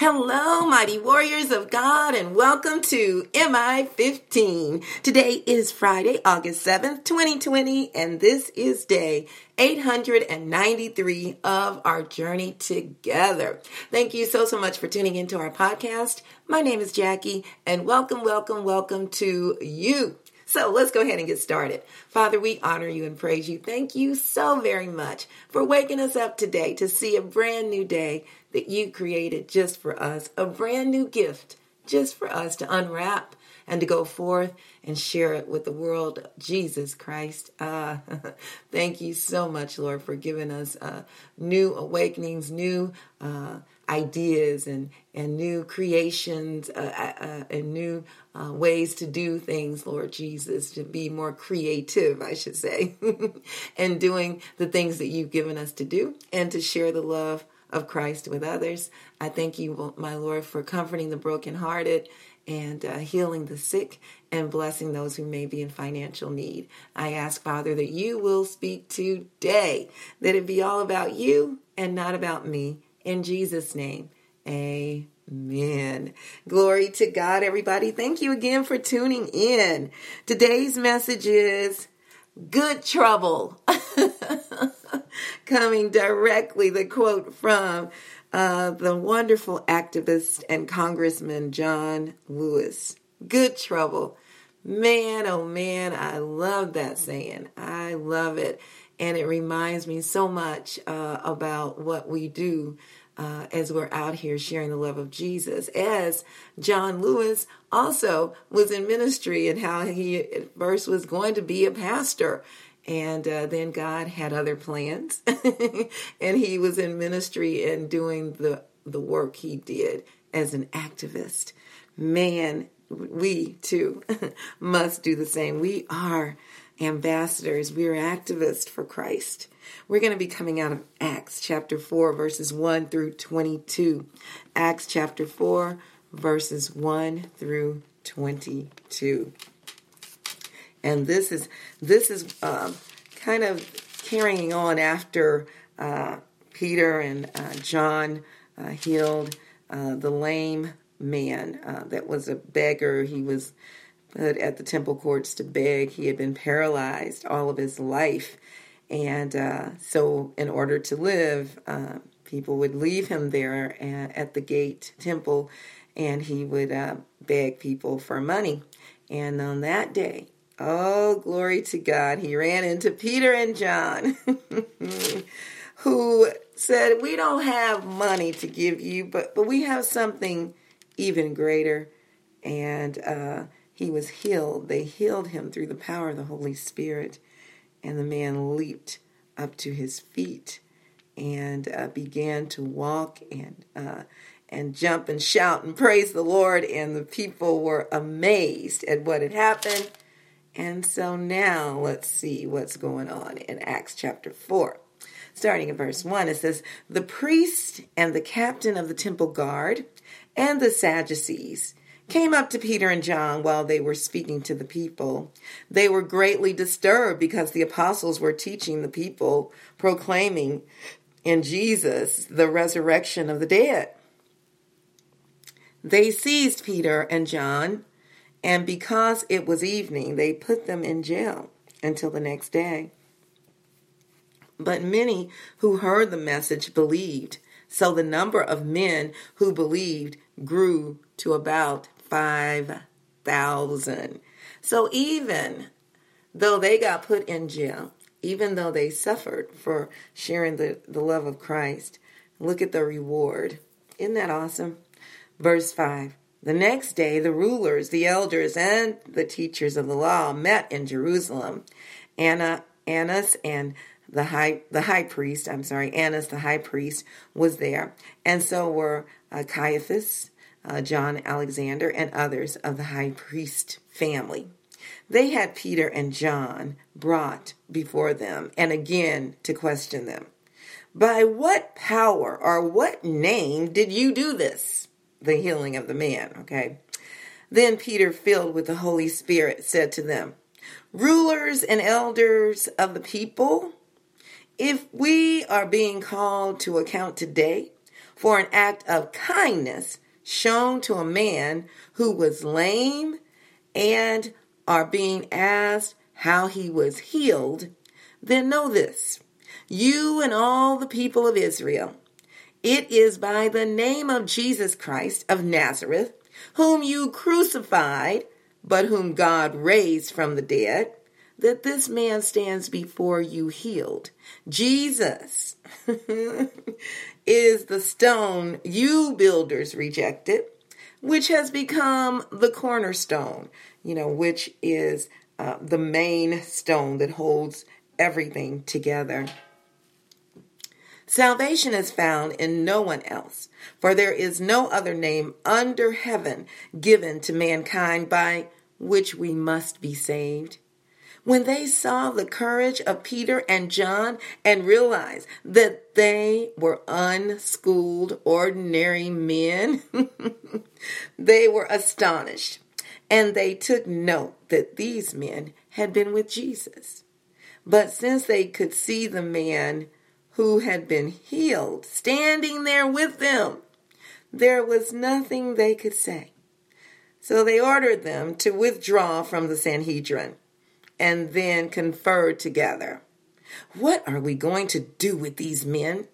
Hello, mighty warriors of God, and welcome to MI 15. Today is Friday, August 7th, 2020, and this is day 893 of our journey together. Thank you so, so much for tuning into our podcast. My name is Jackie, and welcome, welcome, welcome to you. So let's go ahead and get started. Father, we honor you and praise you. Thank you so very much for waking us up today to see a brand new day that you created just for us, a brand new gift just for us to unwrap and to go forth and share it with the world. Jesus Christ. Uh, thank you so much, Lord, for giving us uh, new awakenings, new uh, ideas, and, and new creations, uh, uh, uh, and new ways to do things, Lord Jesus, to be more creative, I should say, and doing the things that you've given us to do and to share the love of Christ with others. I thank you, my Lord, for comforting the brokenhearted and uh, healing the sick and blessing those who may be in financial need. I ask, Father, that you will speak today, that it be all about you and not about me. In Jesus' name, amen. Glory to God, everybody. Thank you again for tuning in. Today's message is good trouble. Coming directly, the quote from uh, the wonderful activist and Congressman John Lewis. Good trouble. Man, oh man, I love that saying. I love it. And it reminds me so much uh, about what we do uh, as we're out here sharing the love of Jesus. As John Lewis also was in ministry and how he at first was going to be a pastor. And uh, then God had other plans, and he was in ministry and doing the, the work he did as an activist. Man, we too must do the same. We are ambassadors, we are activists for Christ. We're going to be coming out of Acts chapter 4, verses 1 through 22. Acts chapter 4, verses 1 through 22 and this is this is uh, kind of carrying on after uh, Peter and uh, John uh, healed uh, the lame man uh, that was a beggar. He was at the temple courts to beg. He had been paralyzed all of his life, and uh, so in order to live, um, people would leave him there uh, at the gate temple, and he would uh, beg people for money. And on that day, Oh, glory to God. He ran into Peter and John, who said, We don't have money to give you, but, but we have something even greater. And uh, he was healed. They healed him through the power of the Holy Spirit. And the man leaped up to his feet and uh, began to walk and uh, and jump and shout and praise the Lord. And the people were amazed at what had happened and so now let's see what's going on in Acts chapter 4. Starting at verse 1, it says, The priest and the captain of the temple guard and the Sadducees came up to Peter and John while they were speaking to the people. They were greatly disturbed because the apostles were teaching the people, proclaiming in Jesus the resurrection of the dead. They seized Peter and John and because it was evening, they put them in jail until the next day. But many who heard the message believed. So the number of men who believed grew to about 5,000. So even though they got put in jail, even though they suffered for sharing the, the love of Christ, look at the reward. Isn't that awesome? Verse 5 the next day, the rulers, the elders, and the teachers of the law met in Jerusalem. Anna, Annas and the high the high priest, I'm sorry, Annas the high priest was there, and so were uh, Caiaphas, uh, John Alexander, and others of the high priest family. They had Peter and John brought before them, and again to question them. By what power or what name did you do this? the healing of the man. Okay. Then Peter, filled with the Holy Spirit, said to them, Rulers and elders of the people, if we are being called to account today for an act of kindness shown to a man who was lame and are being asked how he was healed, then know this you and all the people of Israel, it is by the name of Jesus Christ of Nazareth, whom you crucified, but whom God raised from the dead, that this man stands before you healed. Jesus is the stone you builders rejected, which has become the cornerstone, you know, which is uh, the main stone that holds everything together. Salvation is found in no one else, for there is no other name under heaven given to mankind by which we must be saved. When they saw the courage of Peter and John and realized that they were unschooled, ordinary men, they were astonished and they took note that these men had been with Jesus. But since they could see the man who had been healed standing there with them, there was nothing they could say. So they ordered them to withdraw from the Sanhedrin and then conferred together. What are we going to do with these men?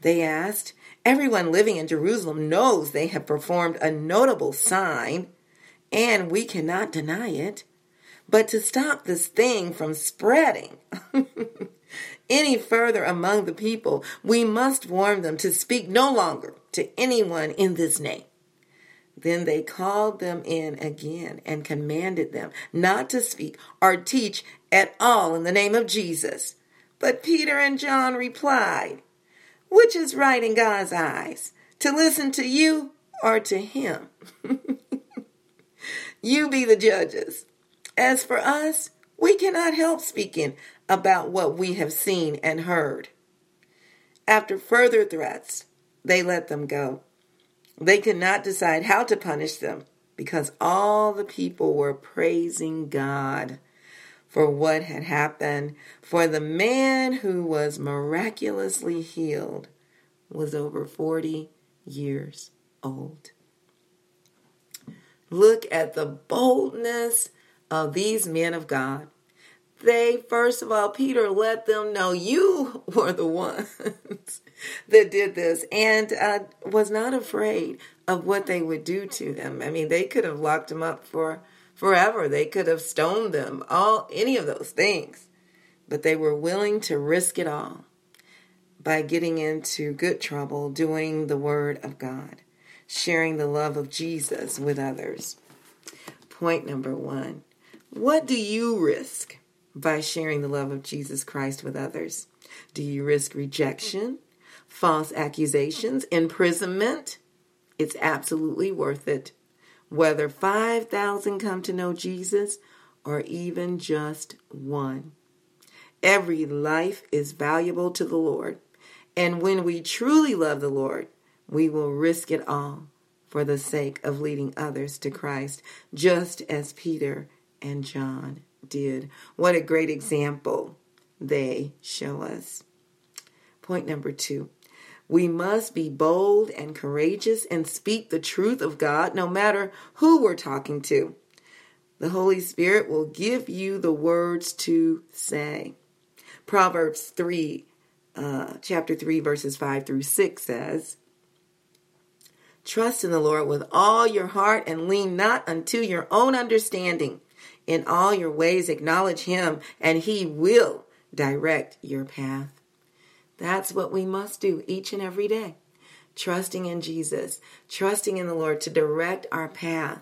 They asked. Everyone living in Jerusalem knows they have performed a notable sign, and we cannot deny it. But to stop this thing from spreading any further among the people, we must warn them to speak no longer to anyone in this name. Then they called them in again and commanded them not to speak or teach at all in the name of Jesus. But Peter and John replied, Which is right in God's eyes, to listen to you or to him? you be the judges. As for us, we cannot help speaking about what we have seen and heard. After further threats, they let them go. They could not decide how to punish them because all the people were praising God for what had happened. For the man who was miraculously healed was over 40 years old. Look at the boldness of these men of God they, first of all, Peter let them know you were the ones that did this and uh, was not afraid of what they would do to them. I mean, they could have locked them up for forever. They could have stoned them, all any of those things. But they were willing to risk it all by getting into good trouble doing the word of God, sharing the love of Jesus with others. Point number 1. What do you risk by sharing the love of Jesus Christ with others? Do you risk rejection, false accusations, imprisonment? It's absolutely worth it. Whether 5,000 come to know Jesus or even just one. Every life is valuable to the Lord. And when we truly love the Lord, we will risk it all for the sake of leading others to Christ, just as Peter and John did. What a great example they show us. Point number two. We must be bold and courageous and speak the truth of God no matter who we're talking to. The Holy Spirit will give you the words to say. Proverbs 3, uh, chapter 3, verses 5 through 6 says, Trust in the Lord with all your heart and lean not unto your own understanding. In all your ways, acknowledge Him, and He will direct your path. That's what we must do each and every day. Trusting in Jesus, trusting in the Lord to direct our path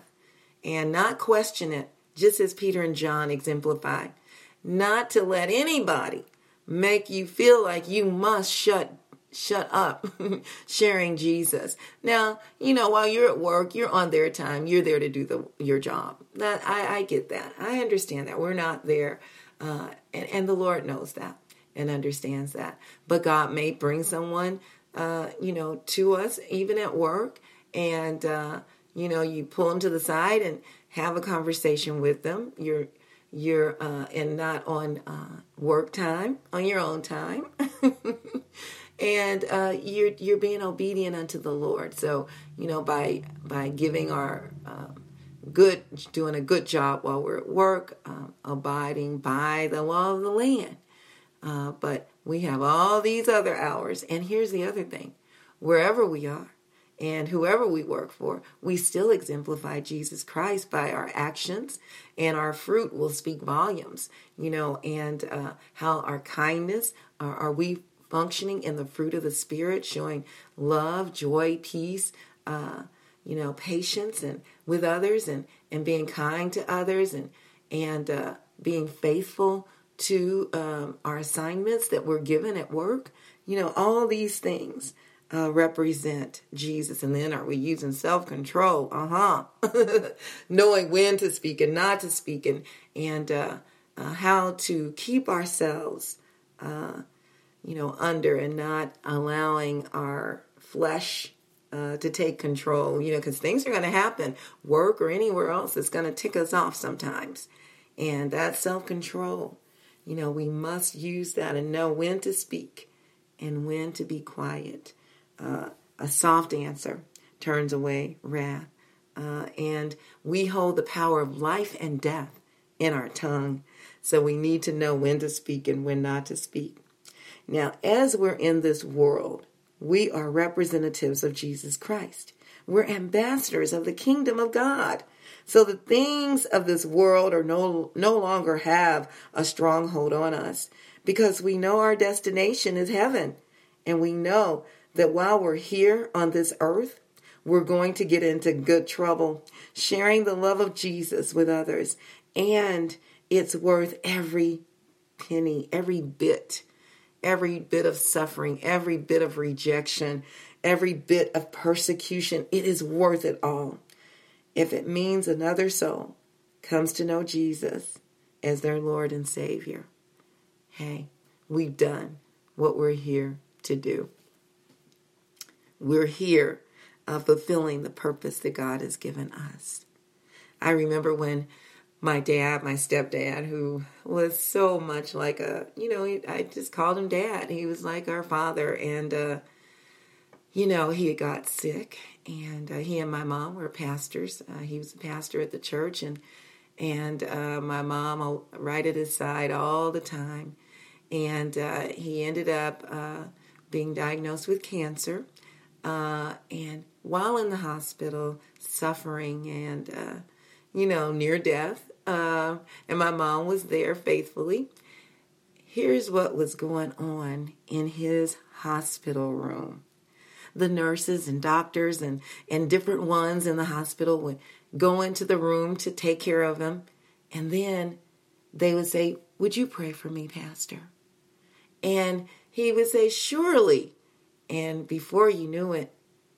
and not question it, just as Peter and John exemplified. Not to let anybody make you feel like you must shut shut up sharing Jesus. Now, you know, while you're at work, you're on their time, you're there to do the your job. That I, I get that. I understand that. We're not there uh, and, and the Lord knows that and understands that. But God may bring someone uh, you know, to us even at work and uh, you know, you pull them to the side and have a conversation with them. You're you're uh, and not on uh, work time, on your own time. and uh, you're you're being obedient unto the Lord. So you know by by giving our um, good, doing a good job while we're at work, um, abiding by the law of the land. Uh, but we have all these other hours, and here's the other thing: wherever we are, and whoever we work for, we still exemplify Jesus Christ by our actions, and our fruit will speak volumes, you know, and uh, how our kindness, are, are we functioning in the fruit of the Spirit, showing love, joy, peace, uh, you know, patience and with others and, and being kind to others and, and uh, being faithful to um, our assignments that we're given at work. You know, all these things uh, represent Jesus. And then are we using self control? Uh huh. Knowing when to speak and not to speak, and and uh, uh, how to keep ourselves, uh, you know, under and not allowing our flesh. Uh, to take control, you know, because things are going to happen, work or anywhere else, it's going to tick us off sometimes. And that self control, you know, we must use that and know when to speak and when to be quiet uh, a soft answer turns away wrath. Uh, and we hold the power of life and death in our tongue. So we need to know when to speak and when not to speak. Now, as we're in this world, we are representatives of Jesus Christ. We're ambassadors of the kingdom of God. So the things of this world are no, no longer have a stronghold on us because we know our destination is heaven. And we know that while we're here on this earth, we're going to get into good trouble sharing the love of Jesus with others. And it's worth every penny, every bit, every bit of suffering, every bit of rejection, every bit of persecution. It is worth it all. If it means another soul comes to know Jesus as their Lord and Savior, hey, we've done what we're here to do we're here uh, fulfilling the purpose that God has given us. I remember when my dad, my stepdad, who was so much like a, you know, I just called him dad. He was like our father. And, uh, you know, he got sick, and uh, he and my mom were pastors. Uh, he was a pastor at the church, and and uh, my mom right at his side all the time. And uh, he ended up uh, being diagnosed with cancer. And while in the hospital, suffering and, you know, near death, uh, and my mom was there faithfully. Here's what was going on in his hospital room. The nurses and doctors and, and different ones in the hospital would go into the room to take care of him. And then they would say, Would you pray for me, Pastor? And he would say, Surely. And before you knew it,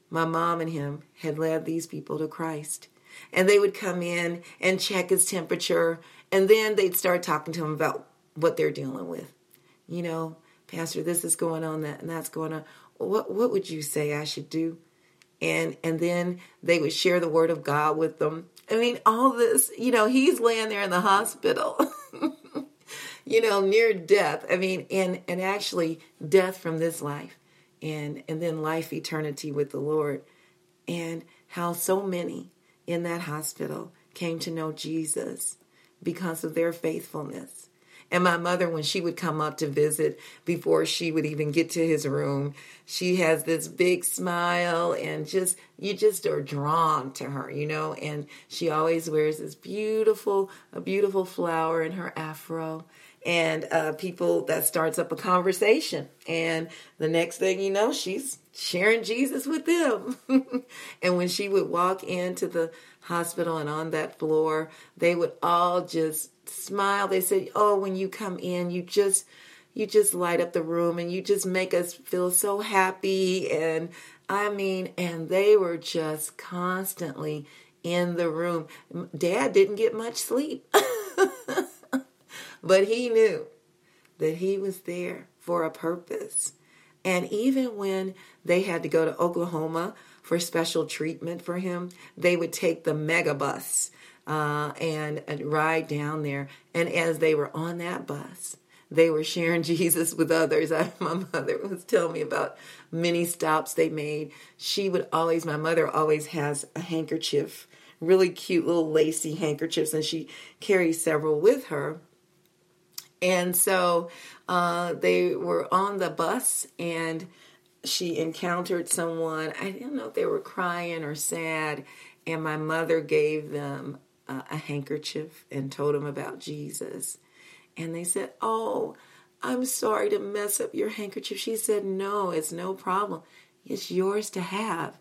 my mom and him had led these people to Christ. And they would come in and check his temperature, and then they'd start talking to him about what they're dealing with. You know, Pastor, this is going on, that and that's going on. What what would you say I should do? And and then they would share the word of God with them. I mean, all this, you know, he's laying there in the hospital. you know, near death. I mean, and and actually death from this life and and then life eternity with the Lord and how so many in that hospital came to know Jesus because of their faithfulness. And my mother, when she would come up to visit, before she would even get to his room, she has this big smile and just, you just are drawn to her, you know? And she always wears this beautiful, a beautiful flower in her afro and uh, people that starts up a conversation. And the next thing you know she's sharing jesus with them. And when she would walk into the hospital and on that floor they would all just smile. They said oh when you come in you just you just light up the room and you just make us feel so happy. And i mean and they were just constantly in the room. Dad didn't get much sleep But he knew that he was there for a purpose. And even when they had to go to Oklahoma for special treatment for him, they would take the megabus uh, and, and ride down there. And as they were on that bus, they were sharing Jesus with others. I, my mother was telling me about many stops they made. She would always, my mother always has a handkerchief, really cute little lacy handkerchiefs, and she carries several with her. And so uh, they were on the bus and she encountered someone. I don't know if they were crying or sad. And my mother gave them uh, a handkerchief and told them about Jesus. And they said, Oh, I'm sorry to mess up your handkerchief. She said, No, it's no problem. It's yours to have.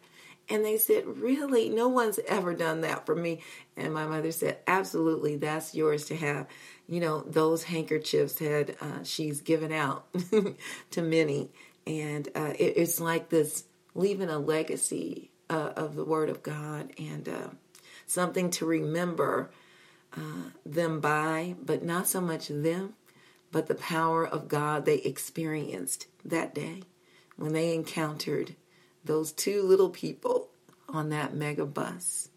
And they said, Really? No one's ever done that for me. And my mother said, Absolutely, that's yours to have. You know, those handkerchiefs had, uh, she's given out to many. And uh, it, it's like this leaving a legacy uh, of the Word of God and uh, something to remember uh, them by, but not so much them, but the power of God they experienced that day when they encountered those two little people on that mega bus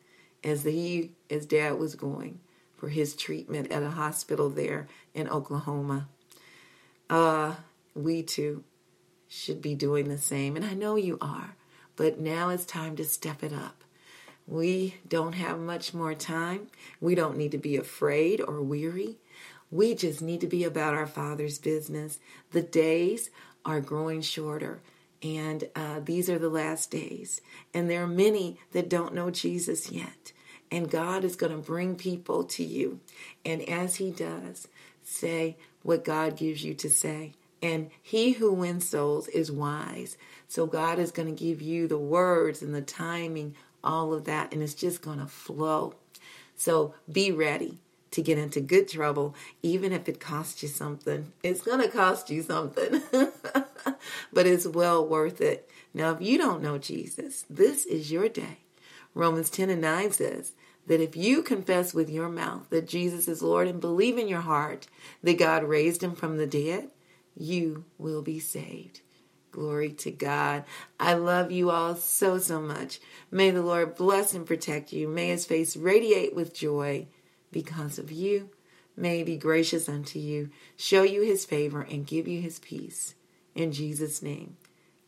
as he as dad was going for his treatment at a hospital there in Oklahoma. Uh, we too should be doing the same. And I know you are, but now it's time to step it up. We don't have much more time. We don't need to be afraid or weary. We just need to be about our Father's business. The days are growing shorter, and uh, these are the last days. And there are many that don't know Jesus yet. And God is going to bring people to you. And as He does, say what God gives you to say. And he who wins souls is wise. So God is going to give you the words and the timing, all of that, and it's just going to flow. So be ready to get into good trouble, even if it costs you something. It's going to cost you something, but it's well worth it. Now, if you don't know Jesus, this is your day. Romans 10 and 9 says that if you confess with your mouth that Jesus is Lord and believe in your heart that God raised him from the dead, you will be saved. Glory to God. I love you all so, so much. May the Lord bless and protect you. May his face radiate with joy because of you. May he be gracious unto you, show you his favor, and give you his peace. In Jesus' name,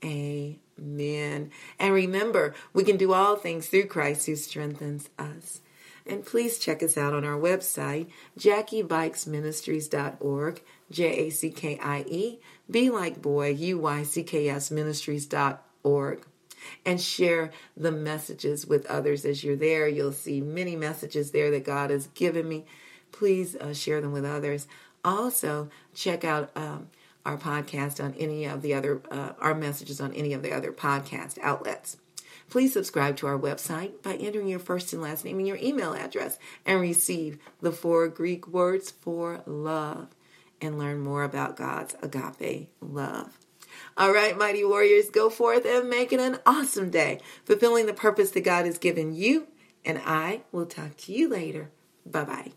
amen. And remember, we can do all things through Christ who strengthens us. And please check us out on our website, JackieBuycksMinistries.org, J A C K I E, be like boy, U Y C K S Ministries.org. And share the messages with others as you're there. You'll see many messages there that God has given me. Please uh, share them with others. Also, check out um, our podcast on any of the other, uh, our messages on any of the other podcast outlets. Please subscribe to our website by entering your first and last name and your email address and receive the four Greek words for love and learn more about God's agape love. All right, mighty warriors, go forth and make it an awesome day, fulfilling the purpose that God has given you. And I will talk to you later. Bye bye.